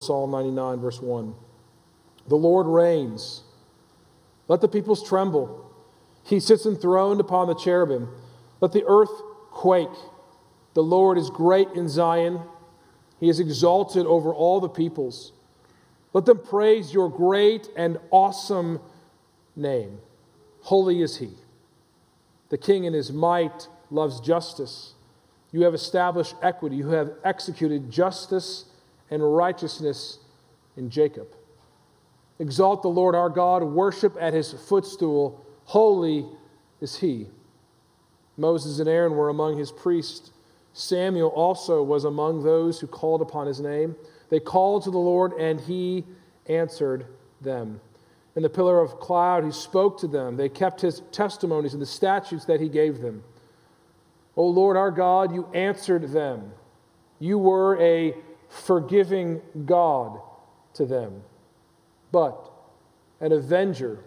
Psalm 99, verse 1. The Lord reigns. Let the peoples tremble. He sits enthroned upon the cherubim. Let the earth quake. The Lord is great in Zion. He is exalted over all the peoples. Let them praise your great and awesome name. Holy is he. The king in his might loves justice. You have established equity. You have executed justice and righteousness in Jacob. Exalt the Lord our God, worship at his footstool. Holy is he. Moses and Aaron were among his priests. Samuel also was among those who called upon his name. They called to the Lord, and he answered them. In the pillar of cloud, he spoke to them. They kept his testimonies and the statutes that he gave them. O Lord our God, you answered them. You were a forgiving God to them, but an avenger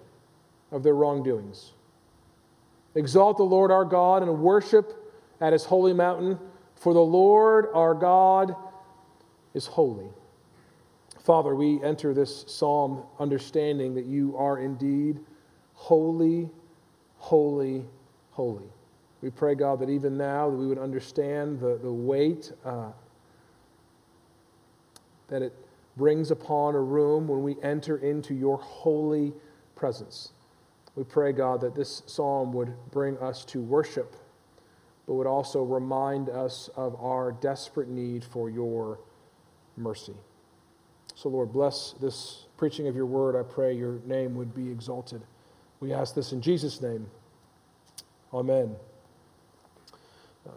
of their wrongdoings. Exalt the Lord our God and worship at his holy mountain, for the Lord our God is holy. Father, we enter this psalm understanding that you are indeed holy, holy, holy. We pray, God, that even now that we would understand the, the weight uh, that it brings upon a room when we enter into your holy presence. We pray, God, that this psalm would bring us to worship, but would also remind us of our desperate need for your mercy. So, Lord, bless this preaching of your word. I pray your name would be exalted. We ask this in Jesus' name. Amen.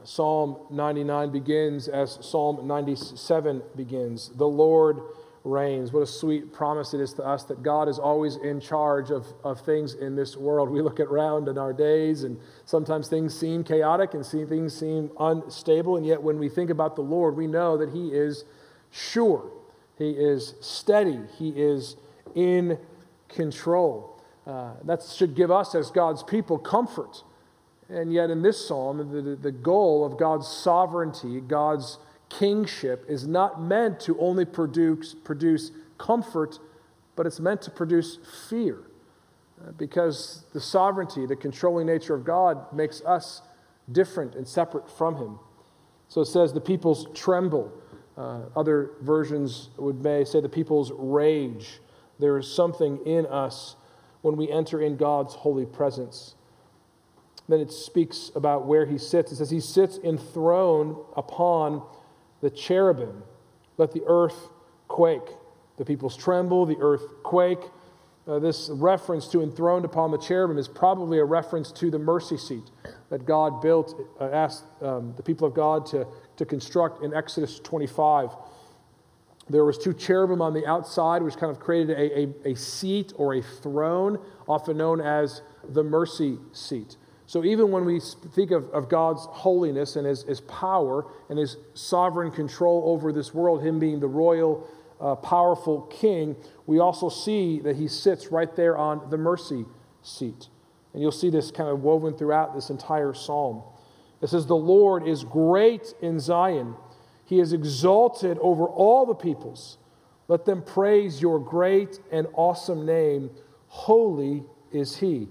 Psalm 99 begins as Psalm 97 begins. The Lord reigns. What a sweet promise it is to us that God is always in charge of, of things in this world. We look around in our days, and sometimes things seem chaotic and see, things seem unstable. And yet, when we think about the Lord, we know that He is sure, He is steady, He is in control. Uh, that should give us, as God's people, comfort and yet, in this psalm, the, the goal of God's sovereignty, God's kingship, is not meant to only produce, produce comfort, but it's meant to produce fear. Uh, because the sovereignty, the controlling nature of God, makes us different and separate from Him. So it says the peoples tremble. Uh, other versions would may say the peoples rage. There is something in us when we enter in God's holy presence. Then it speaks about where he sits. It says, He sits enthroned upon the cherubim. Let the earth quake. The peoples tremble, the earth quake. Uh, this reference to enthroned upon the cherubim is probably a reference to the mercy seat that God built, uh, asked um, the people of God to, to construct in Exodus 25. There was two cherubim on the outside, which kind of created a, a, a seat or a throne, often known as the mercy seat. So even when we think of, of God's holiness and his, his power and his sovereign control over this world, him being the royal, uh, powerful king, we also see that he sits right there on the mercy seat. And you'll see this kind of woven throughout this entire psalm. It says, The Lord is great in Zion. He is exalted over all the peoples. Let them praise your great and awesome name. Holy is he.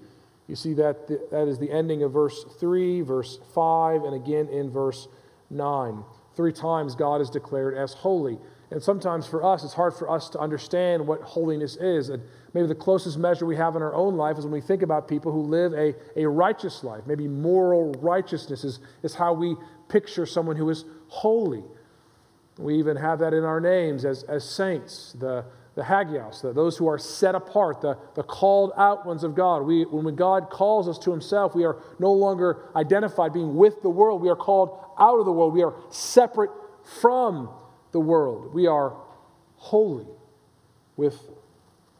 You see that that is the ending of verse 3, verse 5, and again in verse 9. Three times God is declared as holy. And sometimes for us, it's hard for us to understand what holiness is. And maybe the closest measure we have in our own life is when we think about people who live a, a righteous life. Maybe moral righteousness is, is how we picture someone who is holy. We even have that in our names as, as saints. The, the hagios, the, those who are set apart, the, the called out ones of God. We, when God calls us to Himself, we are no longer identified being with the world. We are called out of the world. We are separate from the world. We are holy with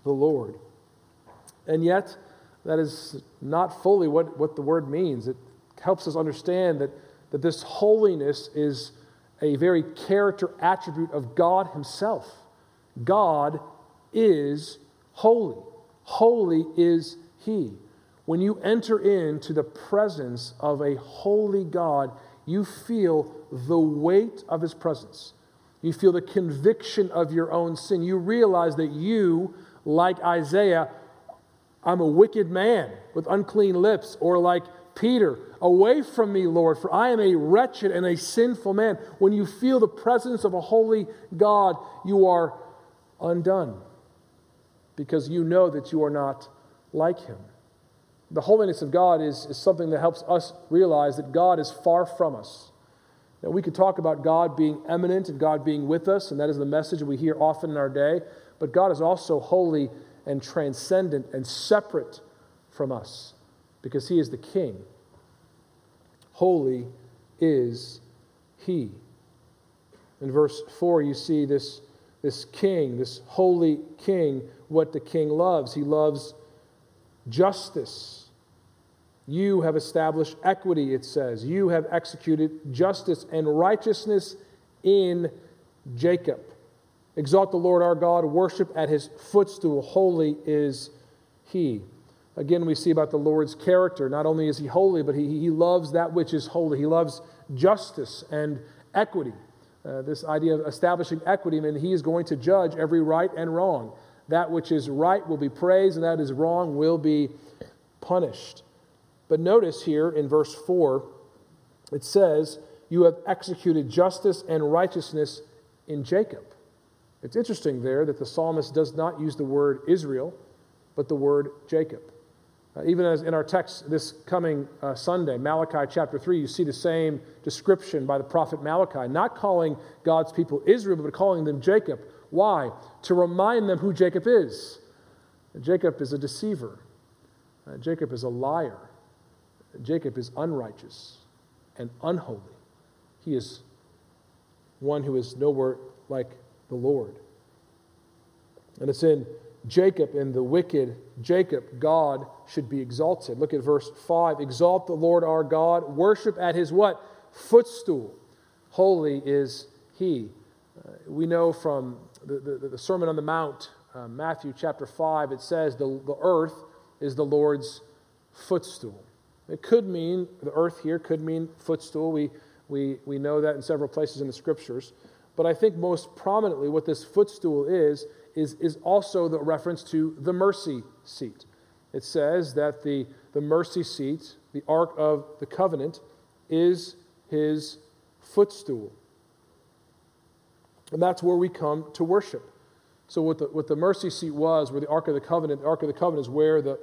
the Lord. And yet, that is not fully what, what the word means. It helps us understand that, that this holiness is a very character attribute of God Himself. God is holy. Holy is He. When you enter into the presence of a holy God, you feel the weight of His presence. You feel the conviction of your own sin. You realize that you, like Isaiah, I'm a wicked man with unclean lips, or like Peter, away from me, Lord, for I am a wretched and a sinful man. When you feel the presence of a holy God, you are undone because you know that you are not like him. The holiness of God is, is something that helps us realize that God is far from us. Now, we could talk about God being immanent and God being with us, and that is the message we hear often in our day, but God is also holy and transcendent and separate from us because he is the king. Holy is he. In verse 4, you see this, this king, this holy king, what the king loves. He loves justice. You have established equity, it says. You have executed justice and righteousness in Jacob. Exalt the Lord our God, worship at his footstool. Holy is he. Again, we see about the Lord's character. Not only is he holy, but he, he loves that which is holy. He loves justice and equity. Uh, this idea of establishing equity, I mean, he is going to judge every right and wrong. That which is right will be praised, and that is wrong will be punished. But notice here in verse 4, it says, You have executed justice and righteousness in Jacob. It's interesting there that the psalmist does not use the word Israel, but the word Jacob. Uh, even as in our text this coming uh, Sunday, Malachi chapter 3, you see the same description by the prophet Malachi, not calling God's people Israel, but calling them Jacob. Why? To remind them who Jacob is. Jacob is a deceiver, uh, Jacob is a liar, Jacob is unrighteous and unholy. He is one who is nowhere like the Lord. And it's in Jacob and the wicked Jacob, God should be exalted. Look at verse 5. Exalt the Lord our God, worship at his what? Footstool. Holy is he. Uh, we know from the, the, the, Sermon on the Mount, uh, Matthew chapter 5, it says the, the earth is the Lord's footstool. It could mean, the earth here could mean footstool. We, we, we know that in several places in the scriptures. But I think most prominently, what this footstool is, is, is also the reference to the mercy seat. It says that the, the mercy seat, the Ark of the Covenant, is his footstool. And that's where we come to worship. So, what the, what the mercy seat was, where the Ark of the Covenant, the Ark of the Covenant is where the,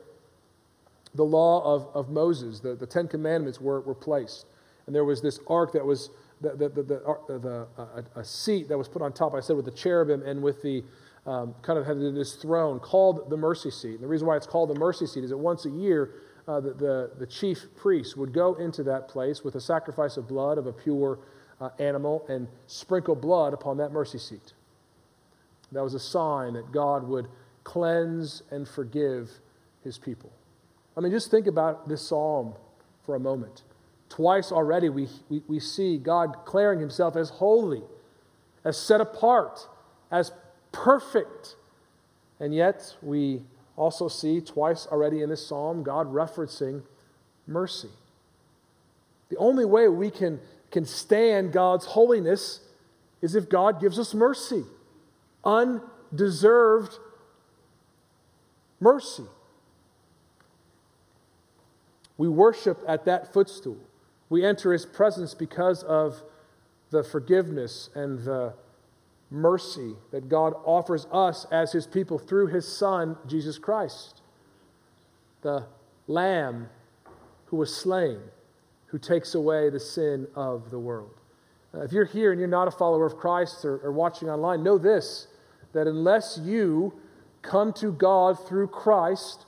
the law of, of Moses, the, the Ten Commandments were, were placed. And there was this ark that was the, the, the, the, the uh, a, a, seat that was put on top, I said, with the cherubim and with the, um, kind of had this throne called the mercy seat. And the reason why it's called the mercy seat is that once a year, uh, the, the, the, chief priest would go into that place with a sacrifice of blood of a pure uh, animal and sprinkle blood upon that mercy seat. That was a sign that God would cleanse and forgive his people. I mean, just think about this psalm for a moment. Twice already, we, we, we see God declaring himself as holy, as set apart, as perfect. And yet, we also see twice already in this psalm God referencing mercy. The only way we can, can stand God's holiness is if God gives us mercy, undeserved mercy. We worship at that footstool. We enter his presence because of the forgiveness and the mercy that God offers us as his people through his Son, Jesus Christ, the Lamb who was slain, who takes away the sin of the world. Uh, if you're here and you're not a follower of Christ or, or watching online, know this that unless you come to God through Christ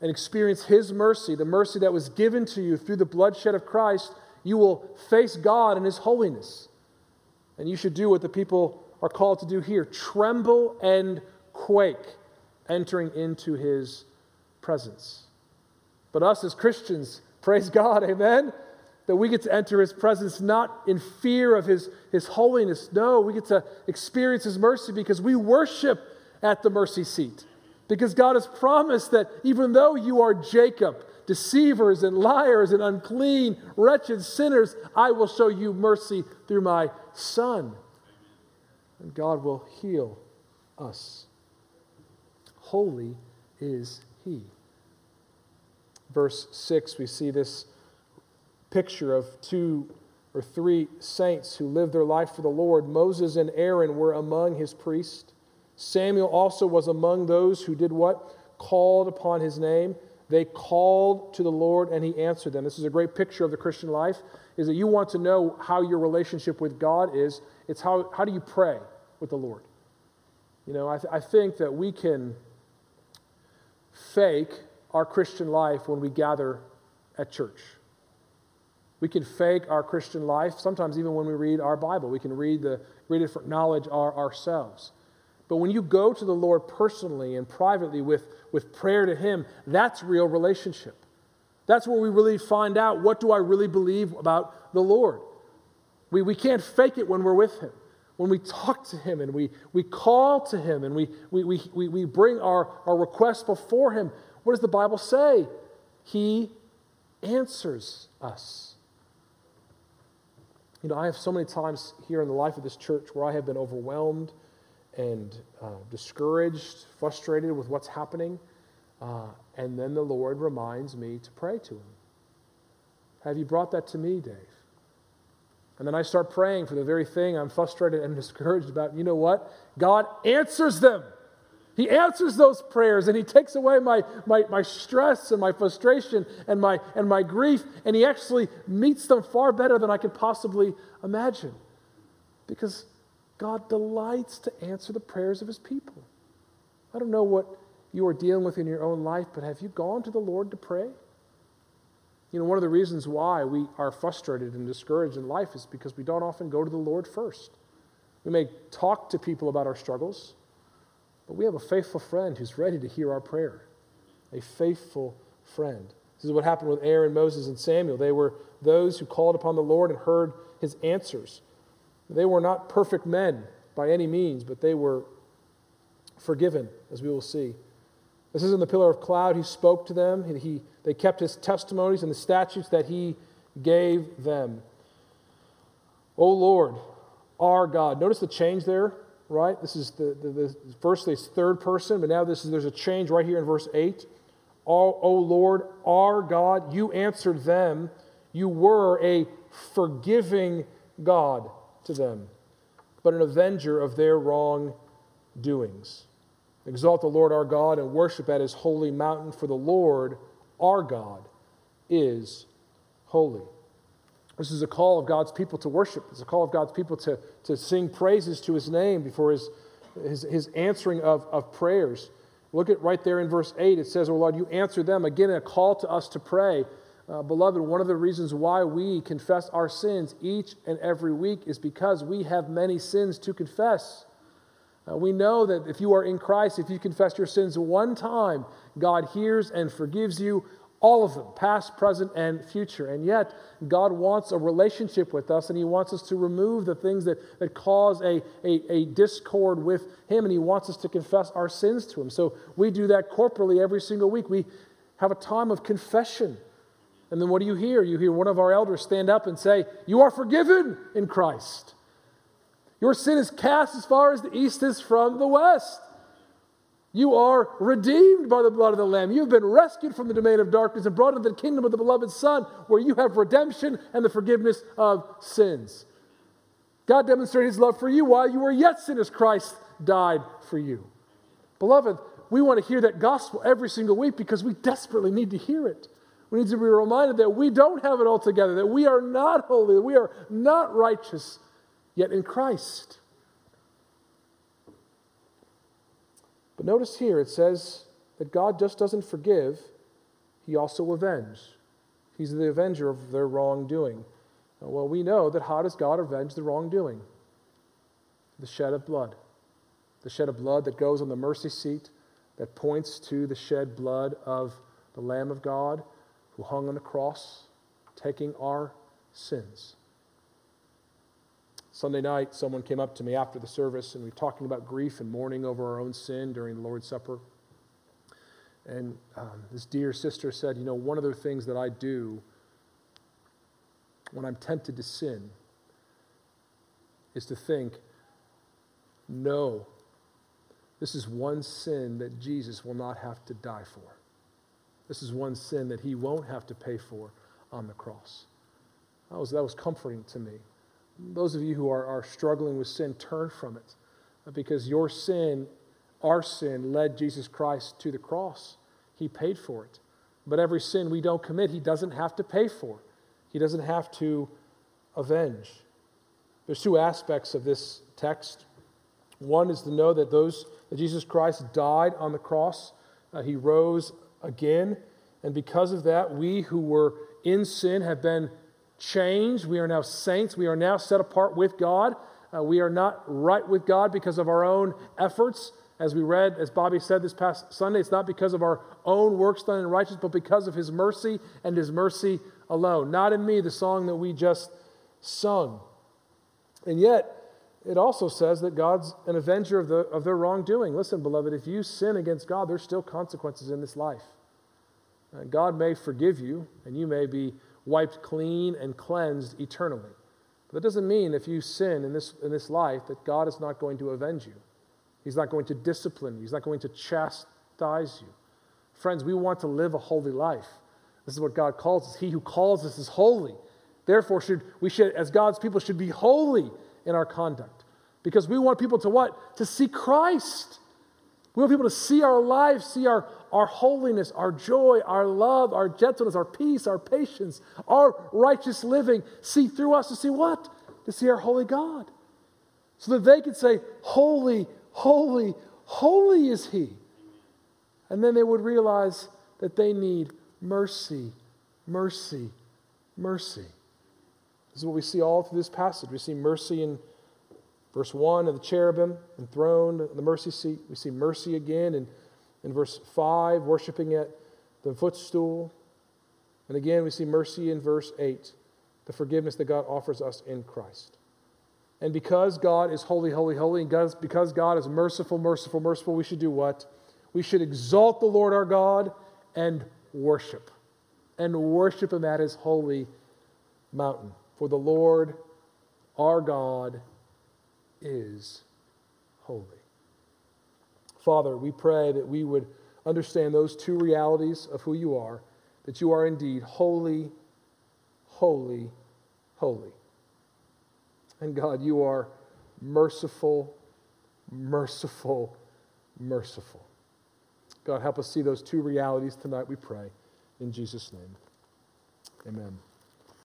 and experience His mercy, the mercy that was given to you through the bloodshed of Christ, you will face God in His holiness. And you should do what the people are called to do here tremble and quake entering into his presence. But us as Christians, praise God, amen, that we get to enter his presence not in fear of his, his holiness. No, we get to experience his mercy because we worship at the mercy seat. Because God has promised that even though you are Jacob, deceivers and liars and unclean, wretched sinners, I will show you mercy through my Son. And God will heal us. Holy is He. Verse 6, we see this picture of two or three saints who lived their life for the Lord. Moses and Aaron were among his priests. Samuel also was among those who did what? Called upon his name. They called to the Lord and he answered them. This is a great picture of the Christian life is that you want to know how your relationship with God is. It's how, how do you pray with the Lord? You know, I, th- I think that we can fake our Christian life when we gather at church. We can fake our Christian life, sometimes even when we read our Bible. We can read, the, read it for knowledge our, ourselves. But when you go to the Lord personally and privately with, with prayer to Him, that's real relationship. That's where we really find out what do I really believe about the Lord. We, we can't fake it when we're with Him. When we talk to Him and we, we call to Him and we, we, we, we bring our, our requests before Him, what does the Bible say? He answers us. You know, I have so many times here in the life of this church where I have been overwhelmed and uh, discouraged, frustrated with what's happening. Uh, and then the Lord reminds me to pray to Him. Have you brought that to me, Dave? And then I start praying for the very thing I'm frustrated and discouraged about. You know what? God answers them. He answers those prayers and He takes away my, my, my stress and my frustration and my, and my grief, and He actually meets them far better than I could possibly imagine. Because God delights to answer the prayers of his people. I don't know what you are dealing with in your own life, but have you gone to the Lord to pray? You know, one of the reasons why we are frustrated and discouraged in life is because we don't often go to the Lord first. We may talk to people about our struggles, but we have a faithful friend who's ready to hear our prayer. A faithful friend. This is what happened with Aaron, Moses, and Samuel. They were those who called upon the Lord and heard his answers. They were not perfect men by any means, but they were forgiven, as we will see. This is in the pillar of cloud. He spoke to them. He, he, they kept his testimonies and the statutes that he gave them. O Lord, our God. Notice the change there, right? This is the, the, the first, this third person, but now this is, there's a change right here in verse 8. O, o Lord, our God, you answered them. You were a forgiving God to them, but an avenger of their wrong doings. Exalt the Lord our God and worship at his holy mountain, for the Lord our God is holy. This is a call of God's people to worship. It's a call of God's people to, to sing praises to his name before his, his, his answering of, of prayers. Look at right there in verse 8. It says, Oh Lord, you answer them. Again, a call to us to pray. Uh, beloved, one of the reasons why we confess our sins each and every week is because we have many sins to confess. Uh, we know that if you are in Christ, if you confess your sins one time, God hears and forgives you all of them, past, present, and future. And yet, God wants a relationship with us, and He wants us to remove the things that, that cause a, a, a discord with Him, and He wants us to confess our sins to Him. So we do that corporally every single week. We have a time of confession. And then what do you hear? You hear one of our elders stand up and say, You are forgiven in Christ. Your sin is cast as far as the east is from the west. You are redeemed by the blood of the Lamb. You've been rescued from the domain of darkness and brought into the kingdom of the beloved Son, where you have redemption and the forgiveness of sins. God demonstrated his love for you while you were yet sinners. Christ died for you. Beloved, we want to hear that gospel every single week because we desperately need to hear it. We need to be reminded that we don't have it all together, that we are not holy, that we are not righteous, yet in Christ. But notice here it says that God just doesn't forgive, He also avenges. He's the avenger of their wrongdoing. Well, we know that how does God avenge the wrongdoing? The shed of blood. The shed of blood that goes on the mercy seat, that points to the shed blood of the Lamb of God who hung on the cross, taking our sins. Sunday night, someone came up to me after the service, and we were talking about grief and mourning over our own sin during the Lord's Supper. And um, this dear sister said, You know, one of the things that I do when I'm tempted to sin is to think, No. This is one sin that Jesus will not have to die for. This is one sin that he won't have to pay for on the cross. That was, that was comforting to me. Those of you who are, are struggling with sin, turn from it because your sin, our sin, led Jesus Christ to the cross. He paid for it. But every sin we don't commit, he doesn't have to pay for. He doesn't have to avenge. There's two aspects of this text. One is to know that those that Jesus Christ died on the cross, uh, he rose again, and because of that, we who were in sin have been changed. We are now saints. We are now set apart with God. Uh, we are not right with God because of our own efforts. As we read, as Bobby said this past Sunday, it's not because of our own works done in righteousness, but because of His mercy and His mercy alone. Not in me, the song that we just sung. And yet, it also says that God's an avenger of, the, of their wrongdoing. Listen, beloved, if you sin against God, there's still consequences in this life. God may forgive you, and you may be wiped clean and cleansed eternally. But that doesn't mean if you sin in this, in this life that God is not going to avenge you. He's not going to discipline you. He's not going to chastise you. Friends, we want to live a holy life. This is what God calls us. He who calls us is holy. Therefore, should, we should, as God's people, should be holy in our conduct. Because we want people to what? To see Christ. We want people to see our lives, see our, our holiness, our joy, our love, our gentleness, our peace, our patience, our righteous living. See through us to see what? To see our holy God. So that they could say, Holy, holy, holy is He. And then they would realize that they need mercy, mercy, mercy. This is what we see all through this passage. We see mercy in verse 1 of the cherubim enthroned on the mercy seat. We see mercy again in, in verse 5, worshiping at the footstool. And again, we see mercy in verse 8, the forgiveness that God offers us in Christ. And because God is holy, holy, holy, and because God is merciful, merciful, merciful, we should do what? We should exalt the Lord our God and worship. And worship Him at His holy mountain. For the Lord our God is holy. Father, we pray that we would understand those two realities of who you are, that you are indeed holy, holy, holy. And God, you are merciful, merciful, merciful. God, help us see those two realities tonight, we pray. In Jesus' name, amen.